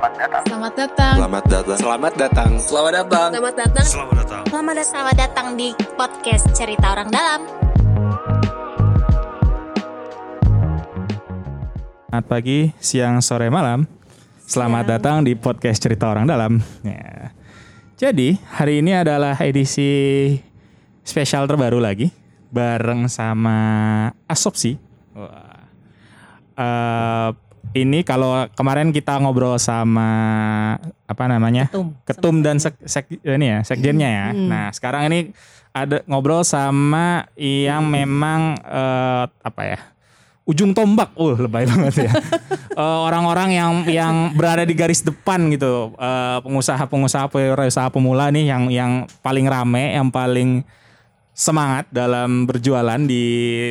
Selamat datang. Selamat datang. Selamat datang. Selamat datang. Selamat datang. Selamat datang. Selamat datang. Selamat datang. Selamat datang di podcast Cerita Orang Dalam. Selamat pagi, siang, sore, malam. Selamat datang di podcast Cerita Orang Dalam. Ya. Jadi, hari ini adalah edisi spesial terbaru lagi bareng sama Asopsi. Wah. Eh, ini kalau kemarin kita ngobrol sama apa namanya? Ketum. Ketum dan sek, sek- ini ya, sekjennya ya. Nah, sekarang ini ada ngobrol sama yang memang eh, apa ya? ujung tombak, uh lebay banget ya. Eh, orang-orang yang yang berada di garis depan gitu, Eh, pengusaha-pengusaha pengusaha pemula nih yang yang paling rame, yang paling semangat dalam berjualan di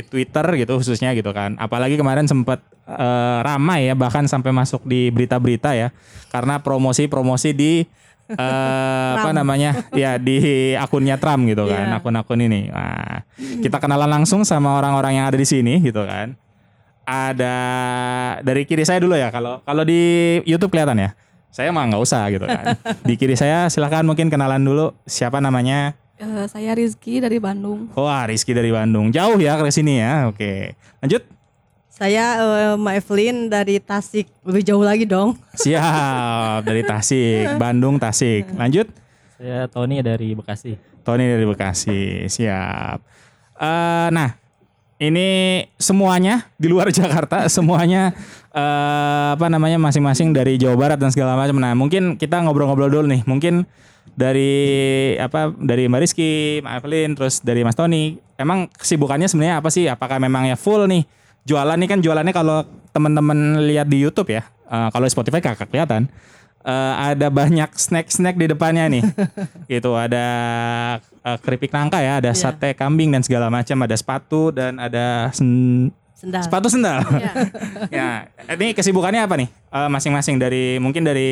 Twitter gitu khususnya gitu kan. Apalagi kemarin sempat eh, ramai ya bahkan sampai masuk di berita-berita ya. Karena promosi-promosi di eh, apa namanya? Ya di akunnya Trump gitu kan akun-akun ini. Nah, kita kenalan langsung sama orang-orang yang ada di sini gitu kan. Ada dari kiri saya dulu ya kalau kalau di YouTube kelihatan ya? Saya mah nggak usah gitu kan. Di kiri saya silahkan mungkin kenalan dulu siapa namanya Eh, saya Rizky dari Bandung. wah Rizky dari Bandung jauh ya ke sini ya oke lanjut Saya eh, Mbak Evelyn dari Tasik. Lebih jauh lagi dong. siap dari Tasik Bandung Tasik lanjut Saya Tony dari Bekasi. Tony dari Bekasi siap Eh, nah ini semuanya di luar Jakarta semuanya eh, apa namanya masing-masing dari Jawa Barat dan segala macam. Nah mungkin kita ngobrol-ngobrol dulu nih. Mungkin dari apa dari Mbak Rizky, Mbak Evelyn, terus dari Mas Tony. Emang kesibukannya sebenarnya apa sih? Apakah memang ya full nih jualan nih kan jualannya kalau teman-teman lihat di YouTube ya. eh, kalau di Spotify kakak kelihatan. eh, ada banyak snack-snack di depannya nih. gitu ada eh, keripik nangka ya, ada sate kambing dan segala macam, ada sepatu dan ada sen- Sendal. sepatu sendal. ya, ini kesibukannya apa nih? Eh, masing-masing dari mungkin dari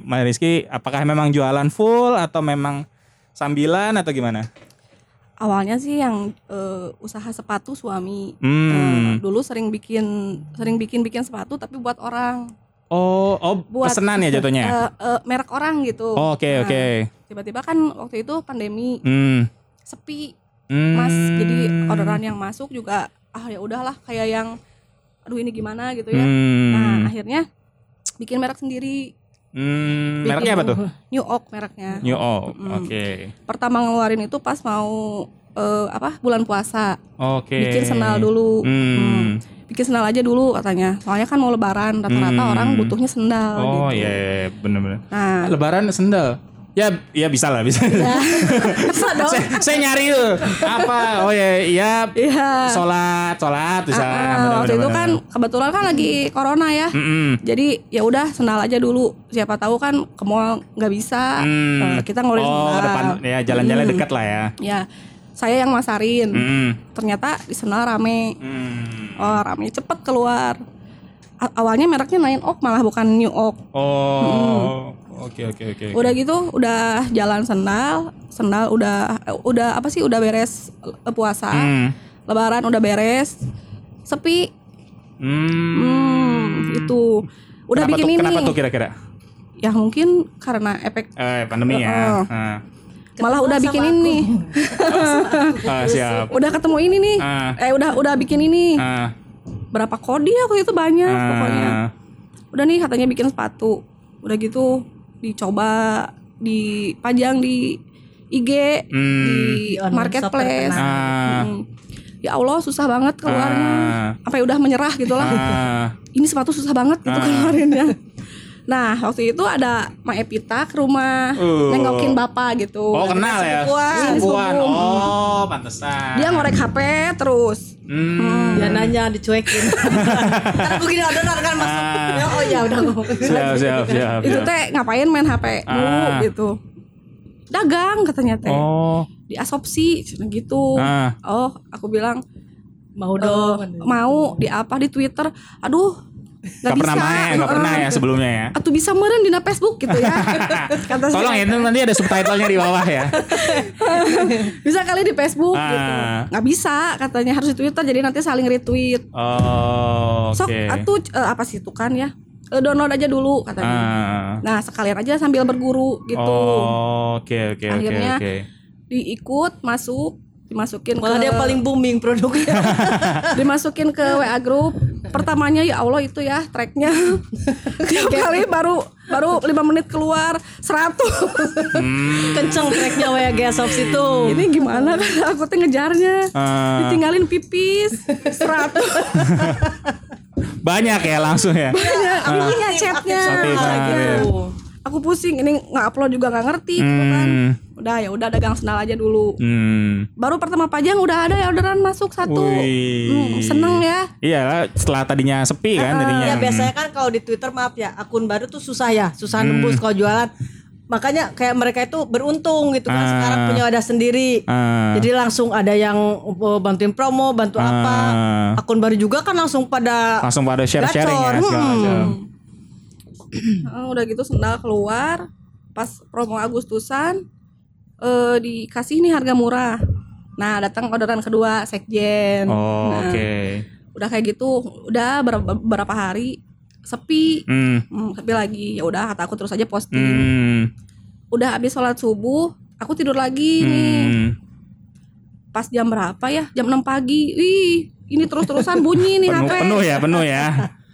Mas Rizky, apakah memang jualan full atau memang sambilan atau gimana? Awalnya sih yang eh, usaha sepatu suami. Hmm. Eh, dulu sering bikin sering bikin bikin sepatu tapi buat orang. Oh, oh Buat pesenan ya jatuhnya. eh, eh, merek orang gitu. Oh, Oke, Nah, oke. Tiba-tiba kan waktu itu pandemi Hmm. sepi Hmm. mas. Jadi orderan yang masuk juga ah ya udahlah kayak yang aduh ini gimana gitu ya. Hmm. Nah akhirnya bikin merek sendiri. Hmm, Bikin mereknya apa tuh? New Oak mereknya. New Oak. Mm-mm. Oke. Pertama ngeluarin itu pas mau eh, apa bulan puasa. Oke. bikin senal dulu. Hmm. Hmm. Bikin senal aja dulu katanya. Soalnya kan mau lebaran, rata-rata Hmm. orang butuhnya sendal Oh gitu. iya, iya bener-bener. Nah, Lebaran sendal. Ya, ya bisa lah, bisa. bisa dong. saya, saya nyari tuh apa? Oh ya, iya. Iya. Sholat, sholat bisa. Ah, Bener-bener, waktu itu kan kebetulan kan lagi corona ya. Mm-mm. Jadi ya udah sendal aja dulu. Siapa tahu kan ke mall nggak bisa. Hmm. Eh, kita ngeluarin Oh, sendal. depan ya jalan-jalan Hmm. dekat lah ya. Ya, saya yang masarin. Mm. Ternyata di sendal rame. Hmm. Oh, rame cepet keluar. Awalnya mereknya Nine Oak malah bukan New Oak. Oh. Oke, oke, oke. Udah gitu udah jalan sendal, sendal udah udah apa sih udah beres puasa. Hmm. Lebaran udah beres. Sepi. Hmm. Hmm, itu. Udah Kenapa bikin tuh, ini. Kenapa tuh kira-kira? Ya mungkin karena efek Eh, pandemi ya. Heeh. Ah. malah udah bikin ini. Ah, siap. udah ketemu ini nih. Ah. Eh udah udah bikin ini. Ah. Berapa kodi aku itu banyak pokoknya. Ah. Udah nih katanya bikin sepatu. Udah gitu dicoba dipajang di IG, Hmm. di marketplace. Ah. Hmm. Ya Allah susah banget keluarnya. Ah. Sampai udah menyerah gitu lah. Ah. Ini sepatu susah banget gitu Ah. keluarinnya. Nah waktu itu ada Ma Epita ke rumah Uh. nengokin bapak gitu. Oh, kenal ya? Sepupuan. Sepupuan. Sepupu. Oh, pantesan. Dia ngorek HP terus. Hmm. Dia nanya dicuekin. Karena aku gini orderan kan masuk. Ah. Ya, oh iya udah ngomong. Siap, siap, siap. Itu teh ngapain main HP mulu Ah. gitu. Dagang katanya teh. Oh. Di asopsi gitu. Ah. Oh, aku bilang Mau "Eh, dong. mau di apa di Twitter. Aduh, Gak pernah main, gak pernah ya sebelumnya ya. Atau bisa meren di Facebook gitu ya. Kata Tolong ya, nanti ada subtitlenya di bawah ya. bisa kali di Facebook Ah. gitu. Nggak bisa katanya harus di Twitter jadi nanti saling retweet. Oh, oke. Sok atuh eh, apa sih itu kan ya? eh, download aja dulu katanya. Ah. Nah sekalian aja sambil berguru gitu. Oh, oke oke oke Akhirnya oke. Diikut masuk, dimasukin Malah ke dia paling booming produknya. dimasukin ke WA group. Pertamanya ya Allah itu ya tracknya. Tiap kali baru baru lima menit keluar 100 Kenceng tracknya Waya Gasops itu. Ini gimana kan aku tuh ngejarnya. Ah. Ditinggalin pipis 100 Banyak ya langsung ya. Banyak, aku punya chatnya. Aktif, aktif. Aku pusing, ini nggak upload juga nggak ngerti gitu kan. Hmm. Udah ya udah dagang sendal aja dulu. Hmm. Baru pertama pajang udah ada ya orderan masuk satu. Wih. Hmm, seneng ya. Iya lah, setelah tadinya sepi kan tadinya. Ya biasanya kan kalau di Twitter maaf ya akun baru tuh susah ya, susah nembus kalau jualan. Makanya kayak mereka itu beruntung gitu kan Ah. sekarang punya wadah sendiri. Ah. Jadi langsung ada yang uh, bantuin promo, bantu apa. Ah. Akun baru juga kan langsung pada Langsung pada share-sharing ya Gacor, segala hmm. Udah gitu sendal keluar. Pas promo Agustusan eh dikasih nih harga murah. Nah datang orderan kedua sekjen. Oh, Nah, oke. Udah kayak gitu, udah berapa, berapa hari sepi. Hmm. Hmm, sepi lagi. Ya udah kata aku terus aja posting. Hmm. Udah habis sholat subuh, aku tidur lagi nih. Hmm. Pas jam berapa ya? Jam 6 pagi. Wih, ini terus-terusan bunyi nih Penuh, HP. penuh ya, penuh ya.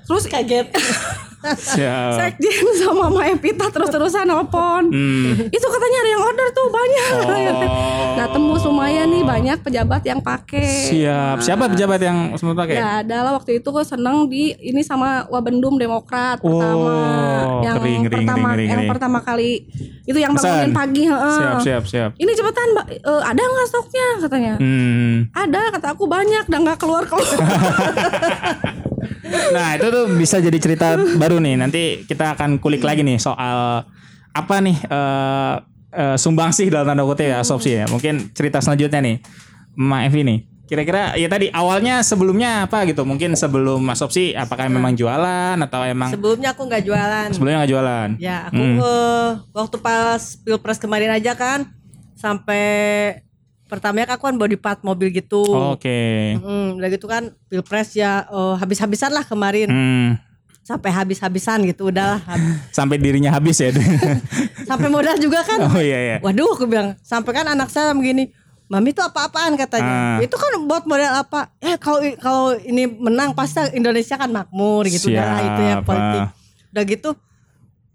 Terus kaget. Siap. sekjen sama Mama Epita terus-terusan nelpon. Hmm. Itu katanya ada yang order tuh banyak. Oh. Nah tembus lumayan nih banyak pejabat yang pakai. Siap. Siapa pejabat yang sempat pakai? Ya adalah waktu itu kok seneng di ini sama Wabendum Demokrat pertama Oh, yang ngeri, ngeri, pertama ngeri, ngeri, yang pertama kali itu yang bangunin pagi. Siap, siap, siap. Ini cepetan Mbak Eh, ada nggak stoknya katanya? Hmm. Ada kata aku banyak dan nggak keluar keluar. Nah itu tuh bisa jadi cerita baru nih. Nanti kita akan kulik lagi nih soal apa nih eh eh, sumbangsih dalam tanda kutip ya asopsi ya. Mungkin cerita selanjutnya nih, Ma Evi nih. Kira-kira ya tadi awalnya sebelumnya apa gitu? Mungkin sebelum asopsi apakah memang jualan atau emang Sebelumnya aku nggak jualan. sebelumnya nggak jualan? Ya, aku Hmm. eh, waktu pas pilpres kemarin aja kan sampai pertamanya aku kan body part mobil gitu. Oke. Mm, udah gitu kan pilpres ya eh, habis-habisan lah kemarin Hmm. sampai habis-habisan gitu udahlah Sampai dirinya habis ya. sampai modal juga kan. oh iya iya. Waduh aku bilang sampai kan anak saya begini Mami itu apa-apaan katanya. Ah. Itu kan buat model apa? Eh kalau kalau ini menang pasti Indonesia kan makmur gitu Udah lah, itu ya Siap, politik. ah. Udah gitu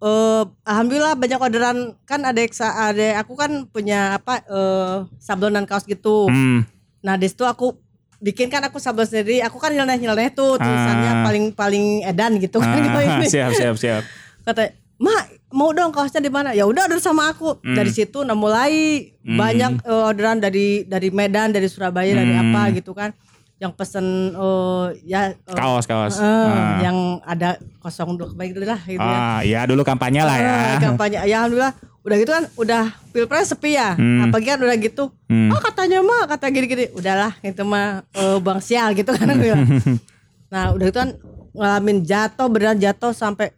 eh alhamdulillah banyak orderan kan ada ada aku kan punya apa eh sablonan kaos gitu. Hmm. Nah, di situ aku bikin kan aku sablon sendiri. Aku kan nyeleneh-nyeleneh tuh tulisannya Ah. paling paling edan gitu kan gitu Ah, ini. siap siap siap. Kata, "Mak, mau dong kaosnya di mana?" Ya udah order sama aku. Hmm. Dari situ nah mulai banyak eh, orderan dari dari Medan, dari Surabaya, dari Hmm. apa gitu kan. Yang pesen eh, ya eh, Kaos kaos. eh, Ah. yang ada kosong dua baik lah gitu ya. Ah, ya dulu kampanye lah ya. Eh, kampanye ya alhamdulillah udah gitu kan udah pilpres sepi ya Hmm. apalagi kan udah gitu Hmm. oh katanya mah kata gini-gini udahlah itu mah eh, bang sial gitu kan bilang. nah udah gitu kan ngalamin jatuh beneran jatuh sampai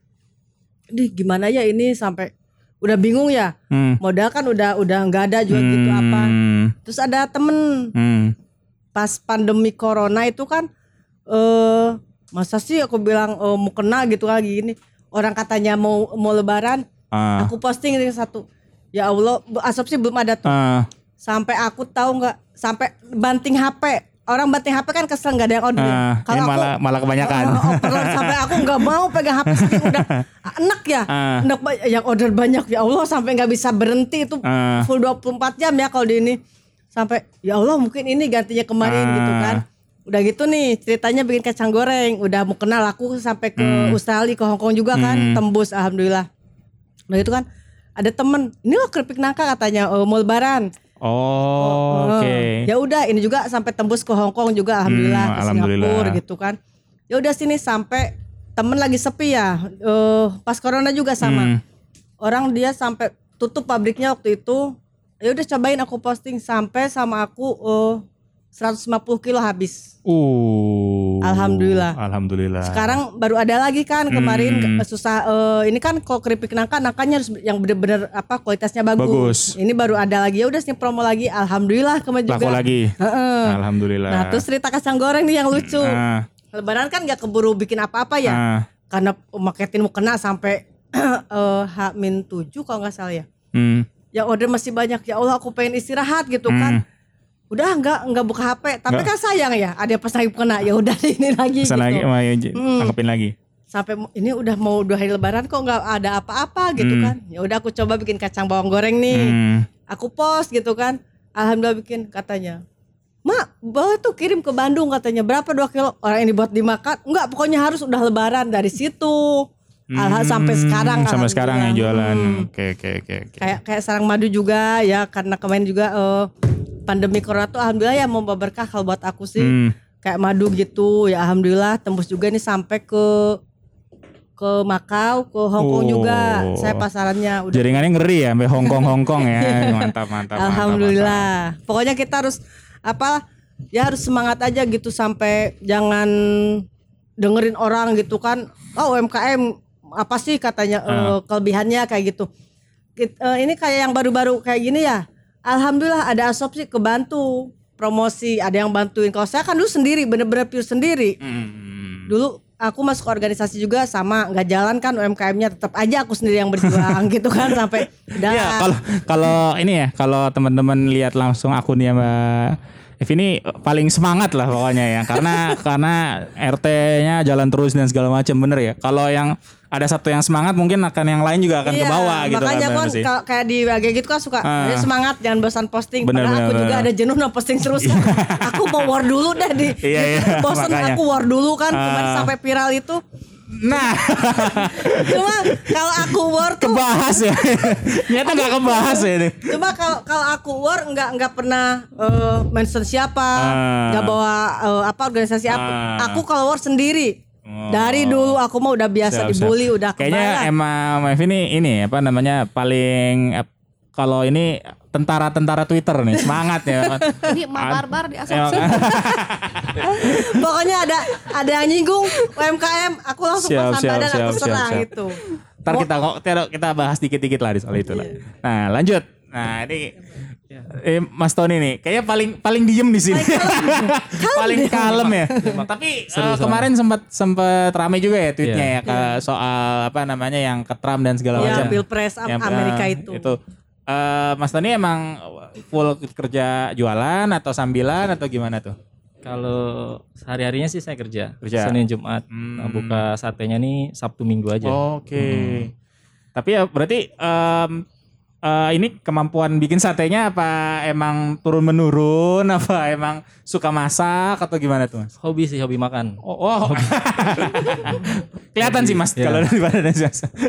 di gimana ya ini sampai udah bingung ya Hmm. modal kan udah udah nggak ada juga gitu apa Hmm. terus ada temen Hmm. Pas pandemi corona itu kan eh masa sih aku bilang eh, mau kena gitu lagi ini orang katanya mau mau lebaran Ah. Aku posting ini satu. Ya Allah, bu- asopsi belum ada tuh. Ah. Sampai aku tahu nggak sampai banting HP. Orang banting HP kan kesel nggak ada yang order. Ah, ini malah malah kebanyakan. Oh, oh, overload. sampai aku nggak mau pegang HP saking udah enak ya. Ah. Enak ba- yang order banyak ya Allah sampai nggak bisa berhenti itu Ah. full 24 jam ya kalau di ini. Sampai ya Allah mungkin ini gantinya kemarin Ah. gitu kan. Udah gitu nih ceritanya bikin kacang goreng, udah mau kenal aku sampai ke Hmm. Australia ke Hong Kong juga kan, tembus alhamdulillah. Nah itu kan ada temen, ini loh keripik nangka katanya oh, mau lebaran. Oh, oke. Ya udah ini juga sampai tembus ke Hong Kong juga alhamdulillah Hmm, ke alhamdulillah. Singapura gitu kan. Ya udah sini sampai temen lagi sepi ya. eh pas corona juga sama. Hmm. Orang dia sampai tutup pabriknya waktu itu. Ya udah cobain aku posting sampai sama aku eh 150 kilo habis. Uh. Alhamdulillah. Alhamdulillah. Sekarang baru ada lagi kan kemarin Hmm. susah eh, ini kan kalau keripik nangka nangkanya harus yang bener-bener apa kualitasnya bagus. Bagus. Ini baru ada lagi ya udah sini promo lagi. Alhamdulillah kemarin juga. Laku lagi. Heeh. Alhamdulillah. Nah terus cerita kacang goreng nih yang lucu. Ah, Lebaran kan nggak keburu bikin apa-apa ya. ah. karena marketing mau kena sampai eh H-7 kalau nggak salah ya. Hmm. Ya order masih banyak. Ya Allah aku pengen istirahat gitu kan. Hmm. Udah nggak nggak buka HP, tapi Nggak. kan sayang ya. Ada pas lagi kena ya udah ini lagi Pesan gitu. lagi, Hmm. lagi. Sampai ini udah mau dua hari lebaran kok nggak ada apa-apa gitu Hmm. kan. Ya udah aku coba bikin kacang bawang goreng nih. Hmm. Aku post gitu kan. Alhamdulillah bikin katanya. Mak, bawa tuh kirim ke Bandung katanya. Berapa dua kilo? Orang ini buat dimakan. Enggak, pokoknya harus udah lebaran dari situ. Alha sampai Hmm, sekarang Sampai sekarang ya alhamdulillah. jualan. Hmm. Oke oke oke. oke. Kayak kayak sarang madu juga ya karena kemarin juga eh, pandemi corona tuh alhamdulillah ya mau berkah kalau buat aku sih. Hmm. Kayak madu gitu ya alhamdulillah tembus juga nih sampai ke ke Makau, ke Hong Kong Oh. juga. Saya pasarannya udah Jaringannya ngeri ya, sampai Hong Kong Hong Kong ya. Mantap mantap. mantap, Alhamdulillah. Pokoknya kita harus apa? Ya harus semangat aja gitu sampai jangan dengerin orang gitu kan. Oh UMKM apa sih katanya eh, kelebihannya kayak gitu. Eh, ini kayak yang baru-baru kayak gini ya. Alhamdulillah ada asopsi kebantu promosi, ada yang bantuin. Kalau saya kan dulu sendiri, bener-bener pure sendiri. Hmm. Dulu aku masuk organisasi juga sama nggak jalan kan UMKM-nya tetap aja aku sendiri yang berjuang gitu kan sampai udah Ya kalau kalau ini ya kalau teman-teman lihat langsung akunnya Mbak Ev ini paling semangat lah pokoknya ya karena karena RT-nya jalan terus dan segala macam bener ya. Kalau yang ada satu yang semangat mungkin akan yang lain juga akan ke bawah gitu Iya, makanya kan Mercy. kalau kayak di WG gitu kan suka Ah. "Ayo semangat jangan bosan posting Bener, padahal bener, aku juga bener. ada jenuh nah posting terus kan. aku mau war dulu dah di Iya, iya, bosan makanya. aku war dulu kan kemarin Ah. sampai viral itu Nah, cuma kalau aku war tuh kebahas ya. Nyata nggak kebahas ya ini. Cuma kalau kalau aku war nggak nggak pernah eh, mention siapa, Ah. nggak bawa eh, apa organisasi apa. Ah. Aku kalau war sendiri. Oh. Dari dulu aku mah udah biasa Siap, siap. dibully, udah Kayaknya emang Mev ini ini apa namanya paling eh, kalau ini tentara-tentara Twitter nih semangat ya. Ini Barbar di Emang- asopsi. Pokoknya ada ada yang nyinggung UMKM, aku langsung Siap, pasang siap, badan siap, aku siap, serang siap. gitu. Ntar kita kok kita, kita bahas dikit-dikit lah di soal itu lah. Iya. Nah lanjut. Nah ini eh, Mas Tony nih kayaknya paling paling diem di sini. paling kalem ya. Tapi eh, kemarin sempat sempat rame juga ya tweetnya Iya. ya ke soal apa namanya yang ke Trump dan segala Ya, macam. Pilpres Yang, Amerika eh, itu. Itu Eh, Mas Tony emang full kerja jualan atau sambilan atau gimana tuh? Kalau sehari-harinya sih saya kerja. Kerja. Senin Jumat. Hmm. Nah, buka satenya nih Sabtu Minggu aja. Oke. Tapi ya berarti em, eh, ini kemampuan bikin satenya apa emang turun menurun apa emang suka masak atau gimana tuh mas? Hobi sih, hobi makan. Oh, oh. kelihatan sih mas Iya. kalau dari badan.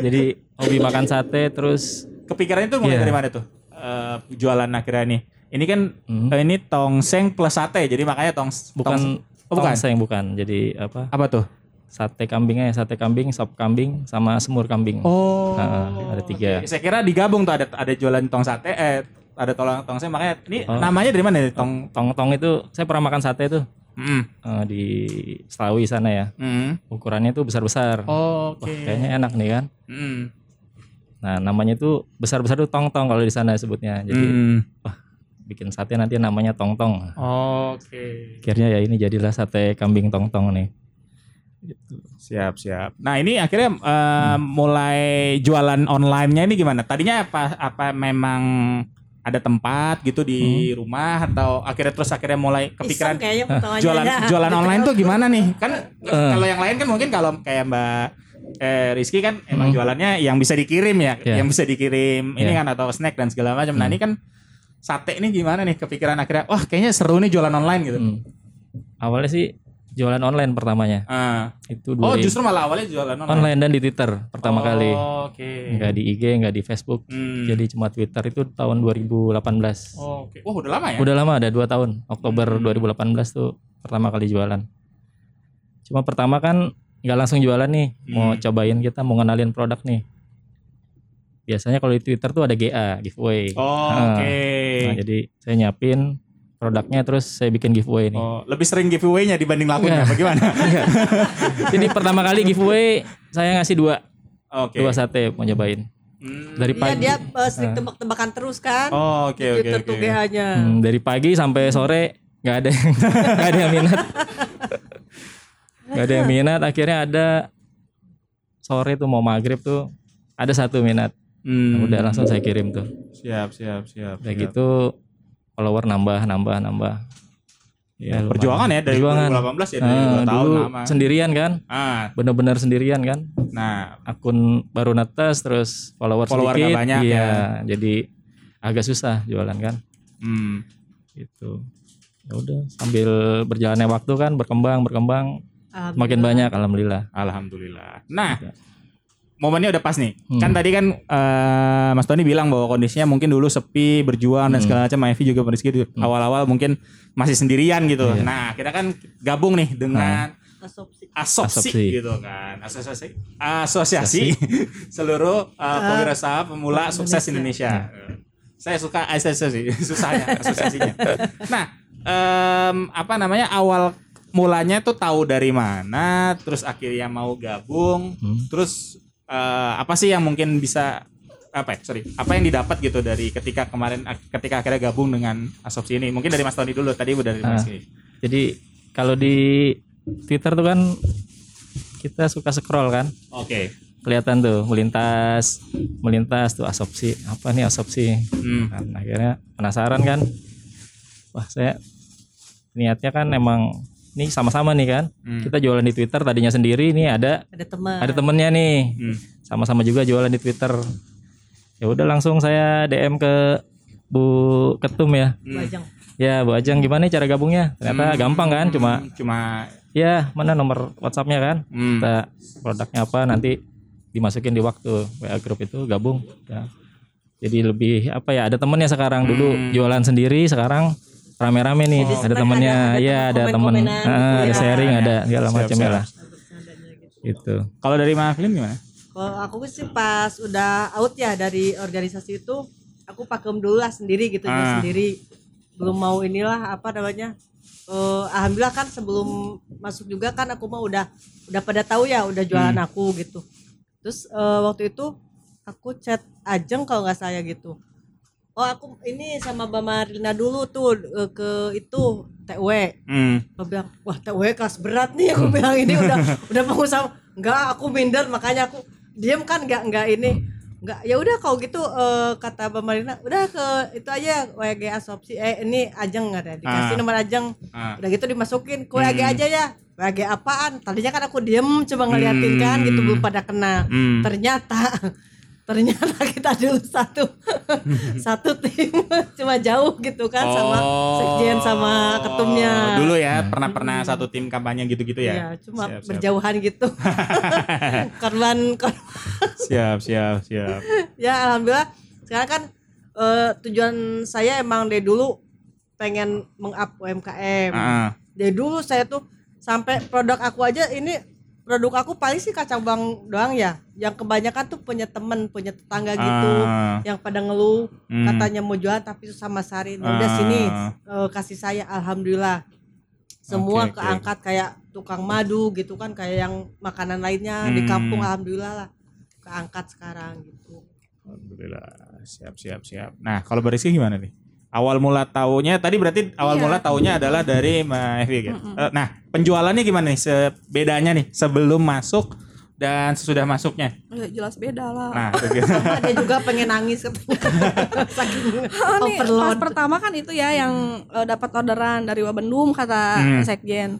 Jadi hobi makan sate terus Kepikiran itu mulai Iya. dari mana tuh Eh, jualan akhirnya nih? Ini kan Hmm. eh, ini tongseng plus sate jadi makanya tongs bukan tongs- oh, bukan tongseng bukan. Jadi apa? apa tuh? Sate kambingnya sate kambing, sop kambing sama semur kambing. Oh, Nah, ada tiga. Saya kira digabung tuh ada ada jualan tong sate, eh ada tolong tongseng makanya ini Oh. namanya dari mana nih tong? Tong-tong itu saya pernah makan sate tuh Mm. eh, di Selawi sana ya. Mm. Ukurannya tuh besar-besar. Oh, Wah, Oke. kayaknya enak nih kan. Mm. Nah, namanya tuh besar-besar tuh tong-tong kalau di sana sebutnya. Jadi Mm. bikin sate nanti namanya tong-tong. Oke. Akhirnya ya ini jadilah sate kambing tong-tong nih. Siap siap. Nah ini akhirnya eh, mulai jualan online-nya ini gimana? Tadinya apa apa memang ada tempat gitu di rumah atau akhirnya terus akhirnya mulai kepikiran Iseng jualan jualan online tuh gimana nih? Kan Eh. kalau yang lain kan mungkin kalau kayak Mbak eh, Rizky kan emang jualannya yang bisa dikirim ya, Iya. yang bisa dikirim ini Iya. kan atau snack dan segala macam. Nah ini kan sate ini gimana nih kepikiran akhirnya wah kayaknya seru nih jualan online gitu. Hmm. Awalnya sih jualan online pertamanya. Ah. Itu Oh 2000 justru malah awalnya jualan online. online dan di Twitter pertama Oh, kali. Oke. Enggak di IG, enggak di Facebook. Hmm. Jadi cuma Twitter itu tahun 2018. Oh, Oke. Wah udah lama ya? Udah lama ada dua tahun. Oktober Hmm. 2018 tuh pertama kali jualan. Cuma pertama kan nggak langsung jualan nih. Mau Hmm. cobain kita mau ngenalin produk nih. Biasanya kalau di Twitter tuh ada GA giveaway. Oh, Nah, Oke. Nah, jadi saya nyiapin produknya terus saya bikin giveaway nih. Oh, lebih sering giveaway-nya dibanding lakunya, Enggak. bagaimana? Jadi pertama kali giveaway saya ngasih dua Oke. dua sate mau nyobain. Hmm. Dari Iya pagi dia eh, sering tebak-tebakan terus kan. Oh, oke Di oke Twitter oke. tuh GH-nya. Hmm, dari pagi sampai sore nggak ada yang nggak ada yang minat. Nggak ada yang minat. Akhirnya ada sore tuh mau maghrib tuh ada satu minat Hmm. udah langsung saya kirim tuh Siap, siap, siap. kayak siap. gitu follower nambah nambah nambah Ya, perjuangan ya dari Perjuangan. 2018 ya dari dua tahun dulu lama. sendirian kan Ah, bener-bener sendirian kan nah, akun baru netes terus follower, Follower sedikit banyak iya ya. jadi agak susah jualan kan hmm. gitu ya udah sambil berjalannya waktu kan berkembang berkembang. Makin banyak alhamdulillah Alhamdulillah. Nah, momennya udah pas nih. Hmm. Kan tadi kan eh, Mas Tony bilang bahwa kondisinya mungkin dulu sepi, berjuang dan Hmm. segala macam. Evi juga kondisi gitu. Hmm. Awal-awal mungkin masih sendirian gitu. Iya. Nah, kita kan gabung nih dengan Asopsi. asopsi, Asopsi. gitu kan. Asosiasi asosiasi seluruh uh, pewirausaha pemula sukses Indonesia. Saya suka asosiasi susahnya asosiasinya. Nah, em, apa namanya awal mulanya tuh tahu dari mana, terus akhirnya mau gabung, Hmm. terus eh, apa sih yang mungkin bisa apa ya, sorry apa yang didapat gitu dari ketika kemarin ketika akhirnya gabung dengan asopsi ini mungkin dari Mas Tony dulu tadi udah dari Mas. Ki. jadi kalau di Twitter tuh kan kita suka scroll kan oke kelihatan tuh melintas melintas tuh asopsi apa nih asopsi Hmm. kan akhirnya penasaran kan wah saya niatnya kan emang ini sama-sama nih kan Hmm. kita jualan di Twitter tadinya sendiri nih ada Ada teman. ada temennya nih Hmm. sama-sama juga jualan di Twitter ya udah langsung saya DM ke Bu Ketum ya Hmm. Bajang. ya Bu Ajeng gimana cara gabungnya ternyata Hmm. gampang kan cuma cuma ya mana nomor WhatsAppnya kan hmm. kita produknya apa nanti dimasukin di waktu WA grup itu gabung ya. jadi lebih apa ya ada temennya sekarang dulu Hmm. jualan sendiri sekarang rame-rame nih Jadi ada temennya ada- ada ya ada temen Ah, gitu ada ya. sharing ada segala macamnya siap. lah gitu kalau dari Mas Flynn gimana Kalau aku sih pas udah out ya dari organisasi itu, aku pakem dulu lah sendiri gitu, Ah. sendiri. Belum mau inilah apa namanya. Eh, alhamdulillah kan sebelum masuk juga kan aku mah udah udah pada tahu ya udah jualan Hmm. aku gitu. Terus eh, waktu itu aku chat Ajeng kalau nggak saya gitu. Oh aku ini sama Mbak Marina dulu tuh eh, ke itu TW. hmm. Aku bilang, wah TW kelas berat nih. Aku bilang ini udah udah mau sama. Enggak, aku minder makanya aku diem kan enggak enggak ini. Enggak, ya udah kalau gitu eh, kata Mbak Marina, udah ke itu aja WG asopsi eh ini Ajeng nggak ada dikasih Ah. nomor Ajeng. Ah. Udah gitu dimasukin ke WG Hmm. aja ya. WG apaan? Tadinya kan aku diem coba ngeliatin kan gitu Hmm. belum pada kena. Hmm. Ternyata ternyata kita dulu satu satu tim cuma jauh gitu kan sama Oh. sekjen sama ketumnya. Dulu ya, pernah-pernah satu tim kampanye gitu-gitu ya. Iya, cuma Siap, siap. berjauhan gitu. korban, korban. Siap, siap, siap. Ya alhamdulillah. Sekarang kan eh, tujuan saya emang dari dulu pengen meng-up UMKM. Ah, Dari dulu saya tuh sampai produk aku aja ini produk aku paling sih kacang bang doang ya. Yang kebanyakan tuh punya temen, punya tetangga gitu. ah. Yang pada ngeluh Hmm. katanya mau jualan tapi susah masarin. Ya Udah Ah. sini eh, kasih saya alhamdulillah. Semua oke. keangkat kayak tukang madu gitu kan kayak yang makanan lainnya di Hmm. kampung alhamdulillah lah. Keangkat sekarang gitu. Alhamdulillah. Siap, siap, siap. Nah, kalau Bariski gimana nih? Awal mula taunya tadi berarti awal Iya. mula taunya adalah dari Mbak Evi gitu. Nah, penjualannya gimana nih? Bedanya nih sebelum masuk dan sesudah masuknya. Ya, jelas beda lah. Nah. Ada juga pengen nangis. Saking Ah, nih, pas pertama kan itu ya yang eh, dapat orderan dari Wabendum kata Hmm. sekjen.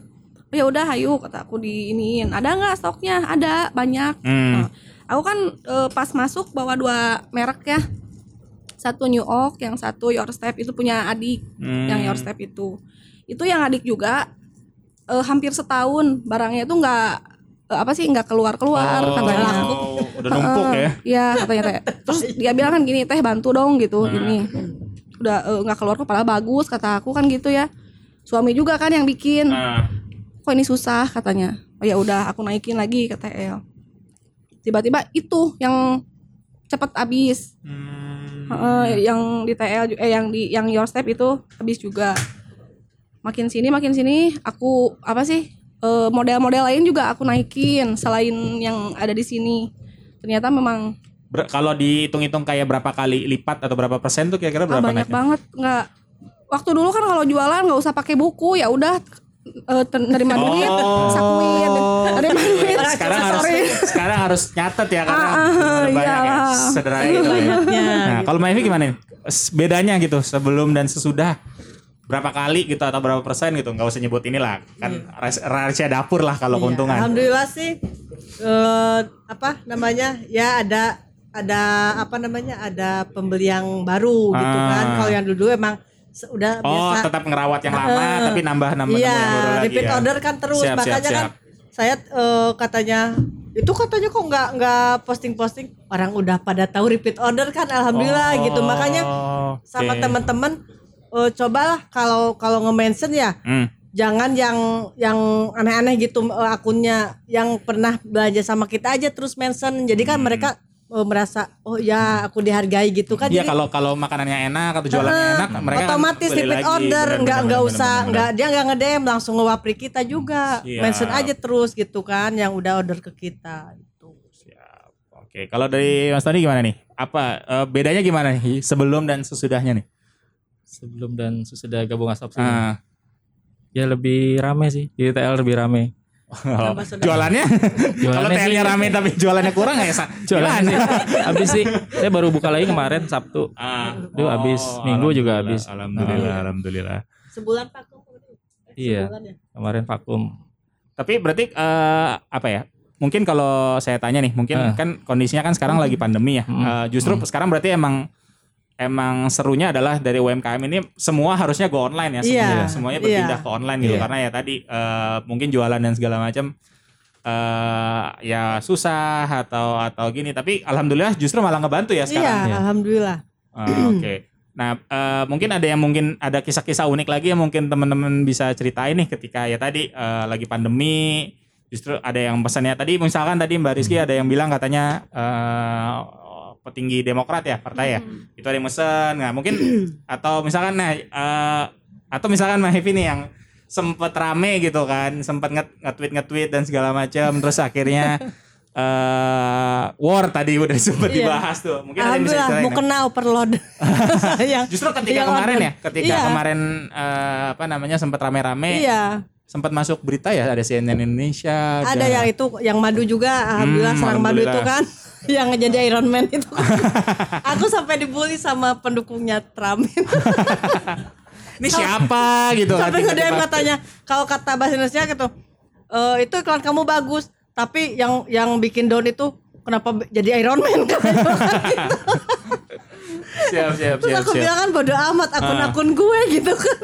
Oh, ya udah, ayo kata aku diiniin. Ada nggak stoknya? Ada banyak. Hmm. Nah, aku kan eh, pas masuk bawa dua merek ya. Satu New Oak, yang satu Your Step itu punya adik. Hmm. Yang Your Step itu. Itu yang adik juga eh, hampir setahun barangnya itu nggak eh, apa sih nggak keluar keluar Oh, katanya. udah numpuk ya. Iya katanya teh. Terus dia bilang kan gini teh bantu dong gitu Nah. ini. Udah eh, nggak keluar kepala bagus kata aku kan gitu ya. Suami juga kan yang bikin. Nah, Kok ini susah katanya. Oh ya udah aku naikin lagi ke TL. Tiba-tiba itu yang cepet habis. hmm. Heeh, yang di TL eh yang di yang your step itu habis juga. Makin sini makin sini aku apa sih eh, model-model lain juga aku naikin selain yang ada di sini. Ternyata memang Ber- kalau dihitung-hitung kayak berapa kali lipat atau berapa persen tuh kira-kira Ah, berapa banyak naiknya? banget nggak waktu dulu kan kalau jualan nggak usah pakai buku ya udah eh, ter- nerima duit Oh. sakuin nerima duit sekarang harus sekarang harus nyatet ya karena Ah, bener-bener banyak ya. iyalah. Sederhana itu. ya. Banyaknya, Nah, kalau Mbak Evi gimana nih? Bedanya gitu sebelum dan sesudah berapa kali gitu atau berapa persen gitu nggak usah nyebut inilah kan ras- rahasia dapur lah kalau Iya, keuntungan Alhamdulillah sih eh, apa namanya ya ada ada apa namanya ada pembeli yang baru gitu Ah. kan. Kalau yang dulu emang udah oh biasa. tetap ngerawat yang lama Eh, tapi nambah nambah Iya, nambah yang baru lagi repeat ya. order kan terus Siap, siap, makanya kan siap. saya eh, katanya itu katanya kok nggak nggak posting posting orang udah pada tahu repeat order kan alhamdulillah Oh, gitu makanya sama oke. teman-teman eh, cobalah kalau kalau nge-mention ya Hmm. jangan yang yang aneh-aneh gitu eh, akunnya yang pernah belanja sama kita aja terus mention jadi kan mereka eh, merasa oh ya aku dihargai gitu kan. Iya jadi kalau kalau makanannya enak atau jualannya eh, enak mereka kan otomatis beli repeat order nggak nggak usah nggak dia nggak ngedem langsung ngewapri kita juga Siap. mention aja terus gitu kan yang udah order ke kita gitu. Siap. Oke, kalau dari Mas Tony gimana nih? Apa eh, bedanya gimana nih sebelum dan sesudahnya nih? Sebelum dan sesudah gabung asap sih. Ah. Ya lebih rame sih. Di TL lebih rame. Oh, jualannya? Kalau Jualannya sih- TL-nya rame tapi jualannya kurang nggak ya? Jualan sih. Habis sih. Saya baru buka lagi kemarin Sabtu. Ah, Itu habis, Minggu juga alhamdulillah, habis. Alhamdulillah, alhamdulillah. Sebulan vakum. Iya. Sebulan ya? Kemarin vakum. Tapi berarti eh, apa ya? Mungkin kalau saya tanya nih, mungkin Ah. kan kondisinya kan sekarang lagi pandemi ya. Hmm. Eh, justru sekarang berarti emang emang serunya adalah dari UMKM ini semua harusnya go online ya semuanya, Iya, semuanya berpindah iya. ke online gitu Iya. karena ya tadi eh, mungkin jualan dan segala macam eh ya susah atau atau gini tapi alhamdulillah justru malah ngebantu ya Iya, sekarang. Iya. alhamdulillah. Ah, Oke. Nah, eh, mungkin ada yang mungkin ada kisah-kisah unik lagi yang mungkin teman-teman bisa ceritain nih ketika ya tadi eh, lagi pandemi, justru ada yang pesannya tadi misalkan tadi Mbak Rizky ada yang bilang katanya eh, petinggi Demokrat ya partai ya, itu ada yang mesen, nah mungkin atau misalkan nah eh, atau misalkan Mbak Hevi nih yang sempet rame gitu kan, sempet nge- nge-tweet nge-tweet dan segala macam, terus akhirnya eh war tadi udah sempet Iya. dibahas tuh, mungkin ada yang bisa mau ya? kena overload. yang Justru ketika yang kemarin order. ya, ketika Iya. kemarin eh, apa namanya sempat rame-rame, Iya, sempat masuk berita ya ada CNN Indonesia, ada yang itu yang madu juga alhamdulillah Hmm, serang madu itu kan yang jadi Iron Man itu. Aku sampai dibully sama pendukungnya Trump. ini siapa gitu kan? sampai tiba-tiba. katanya kalau kata bahasa Indonesia gitu "Eh, itu iklan kamu bagus tapi yang yang bikin down itu kenapa jadi Iron Man katanya gitu. Siap siap Terus siap aku siap. bilang kan bodo amat akun-akun gue gitu kan.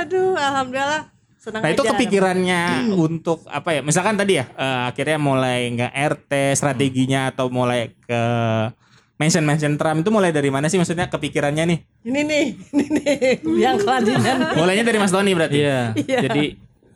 Aduh, alhamdulillah senang Nah itu kepikirannya untuk apa ya? Misalkan tadi ya eh, akhirnya mulai nggak RT strateginya atau mulai ke mention mention Trump itu mulai dari mana sih maksudnya kepikirannya nih? Ini nih, ini nih yang keladinan. Mulainya dari Mas Tony berarti. Iya. Iya. Jadi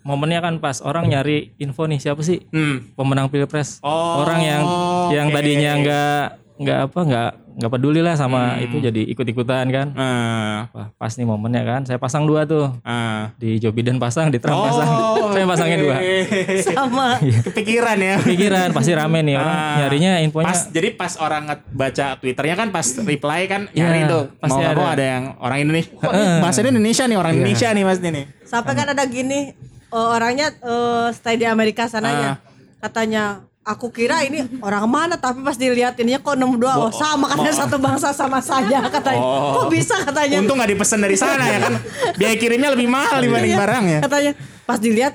momennya kan pas orang nyari info nih siapa sih Hmm. pemenang pilpres. Oh, orang yang yang tadinya nggak nggak apa nggak nggak peduli lah sama Hmm. itu jadi ikut-ikutan kan. Eh, Wah, pas nih momennya kan. Saya pasang dua tuh. eh. Di Joe Biden pasang, di Trump pasang. Saya pasangnya dua. Sama. Kepikiran ya. Pikiran pasti rame nih orang Ah. nyarinya infonya. Pas jadi pas orang baca Twitternya kan pas reply kan Iya, nyari tuh pasti mau nggak mau ada. ada yang orang Indonesia. Kok ini bahasanya Indonesia nih orang Indonesia nih Mas ini. Sampai kan ada gini eh, orangnya eh, stay di Amerika sananya. Katanya aku kira ini orang mana tapi pas dilihat ininya kok nomor dua oh sama katanya satu bangsa sama saja katanya. Oh. Kok bisa katanya? Untung nggak dipesan dari sana ya kan. Biaya kirimnya lebih mahal dibanding Iya, barang ya. Katanya pas dilihat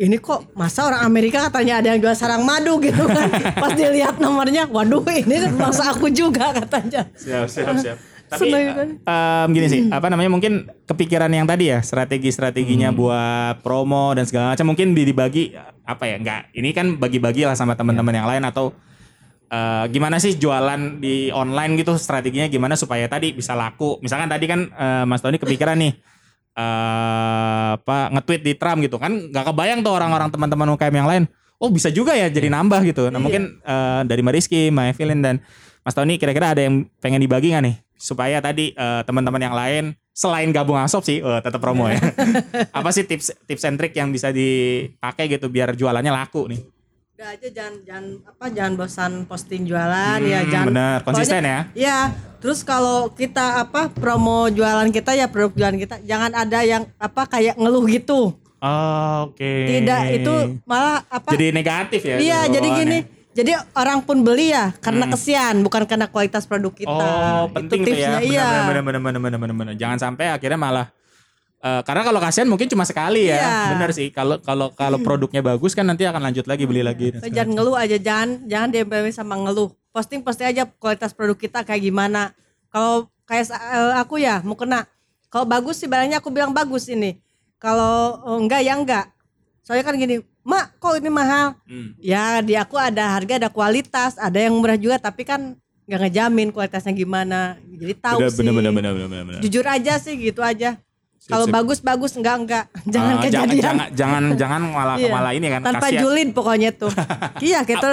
ini kok masa orang Amerika katanya ada yang jual sarang madu gitu kan. pas dilihat nomornya, waduh ini masa aku juga katanya. Siap siap siap. Tapi em, gini sih, apa namanya mungkin kepikiran yang tadi ya, strategi-strateginya buat promo dan segala macam mungkin di- dibagi apa ya? Enggak, ini kan bagi-bagi lah sama teman-teman yang lain atau eh, gimana sih jualan di online gitu strateginya gimana supaya tadi bisa laku. Misalkan tadi kan eh, Mas Tony kepikiran nih eh apa nge-tweet di Trump gitu kan nggak kebayang tuh orang-orang teman-teman UKM yang lain. Oh bisa juga ya jadi nambah gitu. Nah mungkin eh, dari Mariski, Mbak Evelyn dan Mas Tony kira-kira ada yang pengen dibagi nggak nih supaya tadi eh, teman-teman yang lain selain gabung asop sih eh, tetap promo ya. Apa sih tips tips and trick yang bisa dipakai gitu biar jualannya laku nih? Udah aja jangan jangan apa jangan bosan posting jualan ya Hmm, jangan bener, konsisten Pokoknya- ya. Iya, terus kalau kita apa promo jualan kita ya produk jualan kita jangan ada yang apa kayak ngeluh gitu. Oh, Oke. Tidak itu malah apa jadi negatif ya. Iya, jadi gini. bawaannya. Jadi orang pun beli ya karena kesian, bukan karena kualitas produk kita. Hmm. Oh, penting tuh ya. tipsnya, iya. Benar, benar, benar, benar, benar, benar. Jangan sampai akhirnya malah eh, karena kalau kasihan mungkin cuma sekali ya. Iya. Benar sih. Kalau kalau kalau produknya bagus kan nanti akan lanjut lagi beli lagi. dan Jangan ngeluh aja, jangan jangan DMPW sama ngeluh. Posting posting aja kualitas produk kita kayak gimana. Kalau kayak eh, aku ya mau kena. Kalau bagus sih barangnya aku bilang bagus ini. Kalau eh, enggak ya enggak. Soalnya kan gini, Mak, kok ini mahal? Hmm. Ya di aku ada harga, ada kualitas, ada yang murah juga tapi kan nggak ngejamin kualitasnya gimana. Jadi tahu Benar, sih. benar, benar, benar, benar, benar. Jujur aja sih gitu aja. Kalau sip. bagus bagus enggak enggak. Jangan Ah, jangan, kejadian. jangan, jangan, jangan malah Iya. malah ini kan. Tanpa kasihan. julid pokoknya tuh. iya gitu.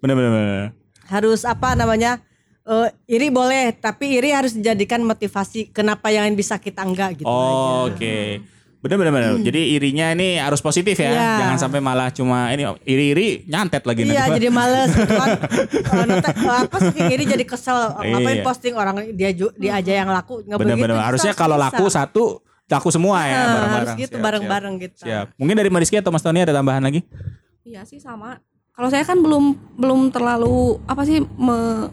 Benar, benar, benar. harus apa namanya eh, iri boleh tapi iri harus dijadikan motivasi kenapa yang bisa kita enggak gitu Oh, aja. Oke. Benar benar benar. Jadi irinya ini harus positif ya. Iya. Jangan sampai malah cuma ini iri-iri nyantet lagi Iya nanti. jadi males gitu kan. Eh, nanti, apa sih iri jadi kesel ngapain Iya. posting orang dia dia aja yang laku nggak Benar begitu benar. Harusnya kalau laku satu laku semua ya Nah, bareng-bareng. harus gitu Siap, bareng-bareng siap. gitu. Siap. Mungkin dari Mariski atau Mas Tony ada tambahan lagi? Iya sih sama. Kalau saya kan belum belum terlalu apa sih me,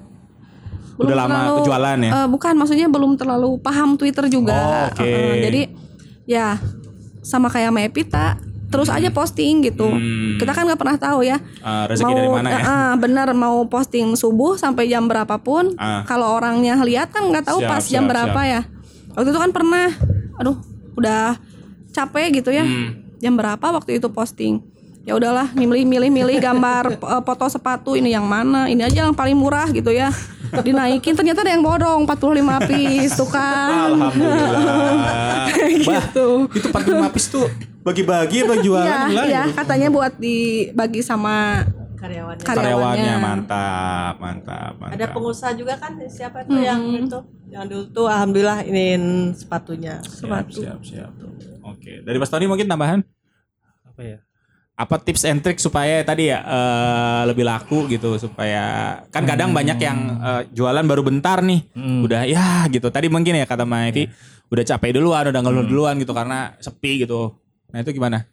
Udah lama jualan ya? eh, bukan, maksudnya belum terlalu paham Twitter juga. Oh, oke. Eh, jadi ya sama kayak sama Epita, terus aja posting gitu. Hmm. Kita kan nggak pernah tahu ya. Eh, rezeki dari mana ya? eh, eh, benar mau posting subuh sampai jam berapapun. Ah. Kalau orangnya lihat kan nggak tahu Siap, pas jam siap, berapa ya. Waktu itu kan pernah, aduh, udah capek gitu ya. Hmm. Jam berapa waktu itu posting? Ya udahlah, milih-milih-milih gambar eh, foto sepatu ini yang mana? Ini aja yang paling murah gitu ya. Dinaikin ternyata ada yang bodong 45 piece tuh kan. Alhamdulillah. Bah, gitu. itu 45 piece tuh bagi-bagi apa jualan Iya, jualan iya, gitu? katanya buat dibagi sama karyawannya Karyawannya karyawannya. mantap, mantap, mantap. ada pengusaha juga kan siapa tuh yang itu yang dulu tuh alhamdulillah iniin sepatunya siap, siap, siap. Oke, dari Mas Tony mungkin tambahan? Apa ya? Apa tips and trick supaya tadi ya eh, lebih laku gitu supaya kan kadang banyak yang eh, jualan baru bentar nih Hmm. udah ya gitu tadi mungkin ya kata Mbak Evi udah capek duluan udah ngeluh duluan gitu karena sepi gitu nah itu gimana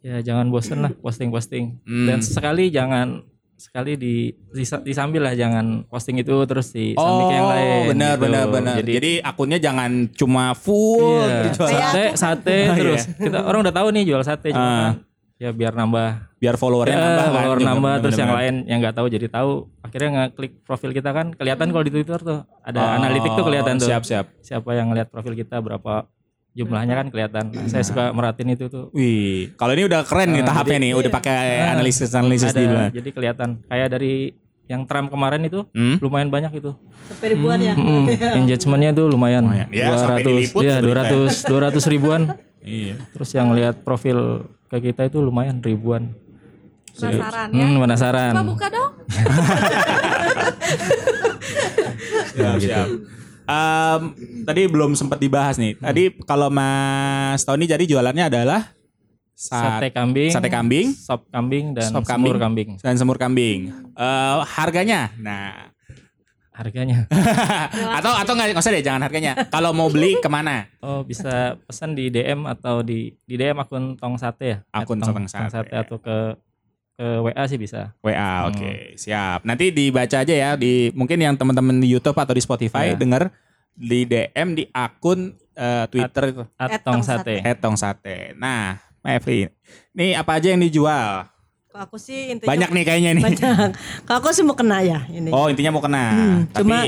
Ya jangan bosen lah posting-posting. Hmm. Dan sekali jangan sekali di disa- disambil lah jangan posting itu terus disambil ke yang lain. benar gitu. benar benar Jadi, jadi, akunnya jangan cuma full iya, sate sate Oh, terus. iya. Kita orang udah tahu nih jual sate cuma Ah. kan, ya biar nambah. Biar followernya ya, nambah kan. follower juga. nambah terus yang lain yang nggak tahu jadi tahu. Akhirnya ngeklik profil kita kan kelihatan kalau di Twitter tuh. Ada analitik tuh kelihatan tuh. Oh, siap siap. Siapa yang ngeliat profil kita berapa jumlahnya kan kelihatan. Nah, saya suka merhatiin itu tuh. Wih, kalau ini udah keren nih Ah, tahapnya nih, udah pakai analisis analisis di ada jadi kelihatan. Kayak dari yang Trump kemarin itu Hmm? lumayan banyak itu. Sampai ribuan ya? Hmm, engagementnya tuh lumayan, Lumayan. Ya, sampai 200 diliput ya berita 200 200 ribuan. Iya. terus yang lihat profil ke kita itu lumayan ribuan Penasaran ya. hmm, penasaran Coba buka dong. Siap, siap. Em, tadi belum sempat dibahas nih. Tadi kalau Mas Tony jadi jualannya adalah sa- sate kambing sate kambing sop kambing dan Sop semur kambing. kambing dan semur kambing. Eh, harganya, nah harganya atau atau nggak nggak usah deh, jangan harganya. Kalau mau beli ke mana? oh bisa pesan di DM atau di di DM akun tong sate ya Akun Tong- Tong Sate. atau ke ke WA sih bisa WA, oke, siap. Nanti dibaca aja ya di mungkin yang teman-teman di YouTube atau di Spotify Ya. denger di DM di akun eh, Twitter at At tong Tong sate Hetong Sate. Nah, Evi, ini apa aja yang dijual? Kalau aku sih intinya Banyak nih kayaknya nih. banyak kalau aku sih mau kena ya ini Oh intinya mau kena. Hmm, Tapi cuma-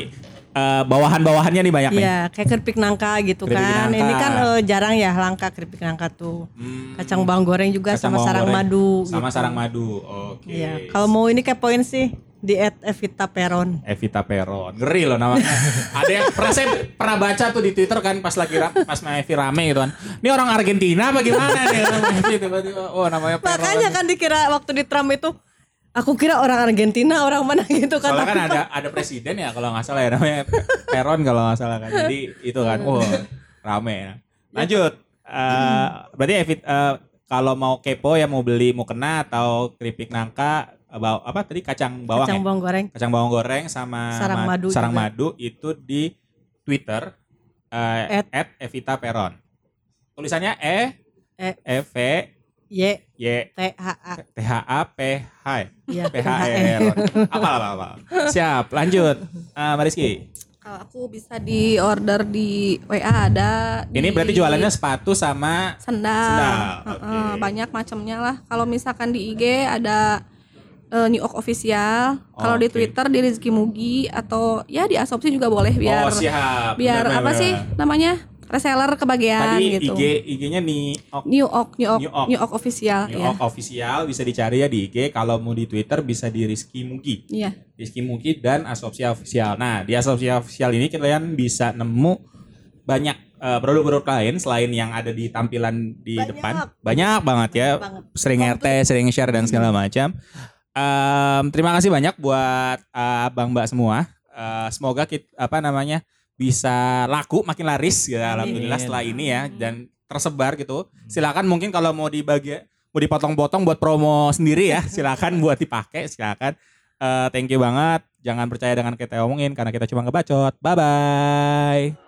eh, bawahan-bawahannya nih banyak nih. Iya, kayak keripik nangka gitu Keripik kan. nangka. Ini kan eh, jarang ya langka keripik nangka tuh. Hmm, Kacang bawang goreng juga kacang sama sarang goreng. madu. Sama gitu. sarang madu. Oke. Iya, kalau mau ini kayak poin sih di at Evita Peron. Evita Peron. Ngeri loh namanya. Ada yang pernah saya pernah baca tuh di Twitter kan pas lagi pas Mbak Evi rame gitu kan. Ini orang Argentina apa gimana nih Evi tiba-tiba oh namanya Peron. Makanya kan dikira waktu di Trump itu aku kira orang Argentina, orang mana gitu kan. Soalnya kan ada ada presiden ya kalau nggak salah ya namanya Peron kalau nggak salah kan. Jadi itu kan, oh rame. ya. Lanjut. Eh, berarti Evit eh, kalau mau kepo ya mau beli mau kena atau keripik nangka eh, baw- apa tadi kacang bawang kacang ya? bawang goreng. Kacang bawang goreng sama Sarang ma- madu sarang juga. madu itu di Twitter eh, At- at Evita Peron. Tulisannya E E E V Y Y T H A. T H A P H Iya, P H R. Apa apa apa. Siap, lanjut. Ah, Mariski. Kalau aku bisa di order di WA ada. Ini di berarti jualannya sepatu sama sendal. Sendal, oke. banyak macamnya lah. Kalau misalkan di IG ada eh, New York Official. Kalau di Oke. Twitter di Rizky Mugi atau ya di Asopsi juga boleh biar Oh, siap. biar Benar, apa benar, sih benar. namanya reseller kebagian Tadi gitu. IG IG-nya nih ok, New York, New York, New York. New York Official New ya. York official bisa dicari ya di IG. Kalau mau di Twitter bisa di Rizky Mugi. Iya. Rizky Mugi dan Asopsia Official. Nah, di Asopsia Official ini kalian bisa nemu banyak eh, produk-produk lain selain yang ada di tampilan di Banyak. depan. Banyak banget ya. Banget. Sering RT, sering share dan segala macam. Em, terima kasih banyak buat eh, abang mbak semua. Eh, semoga kita apa namanya bisa laku makin laris ya alhamdulillah setelah ini ya dan tersebar gitu. Silakan mungkin kalau mau dibagi mau dipotong-potong buat promo sendiri ya, silakan buat dipakai, silakan. Eh, thank you banget. Jangan percaya dengan kita omongin karena kita cuma ngebacot. Bye bye.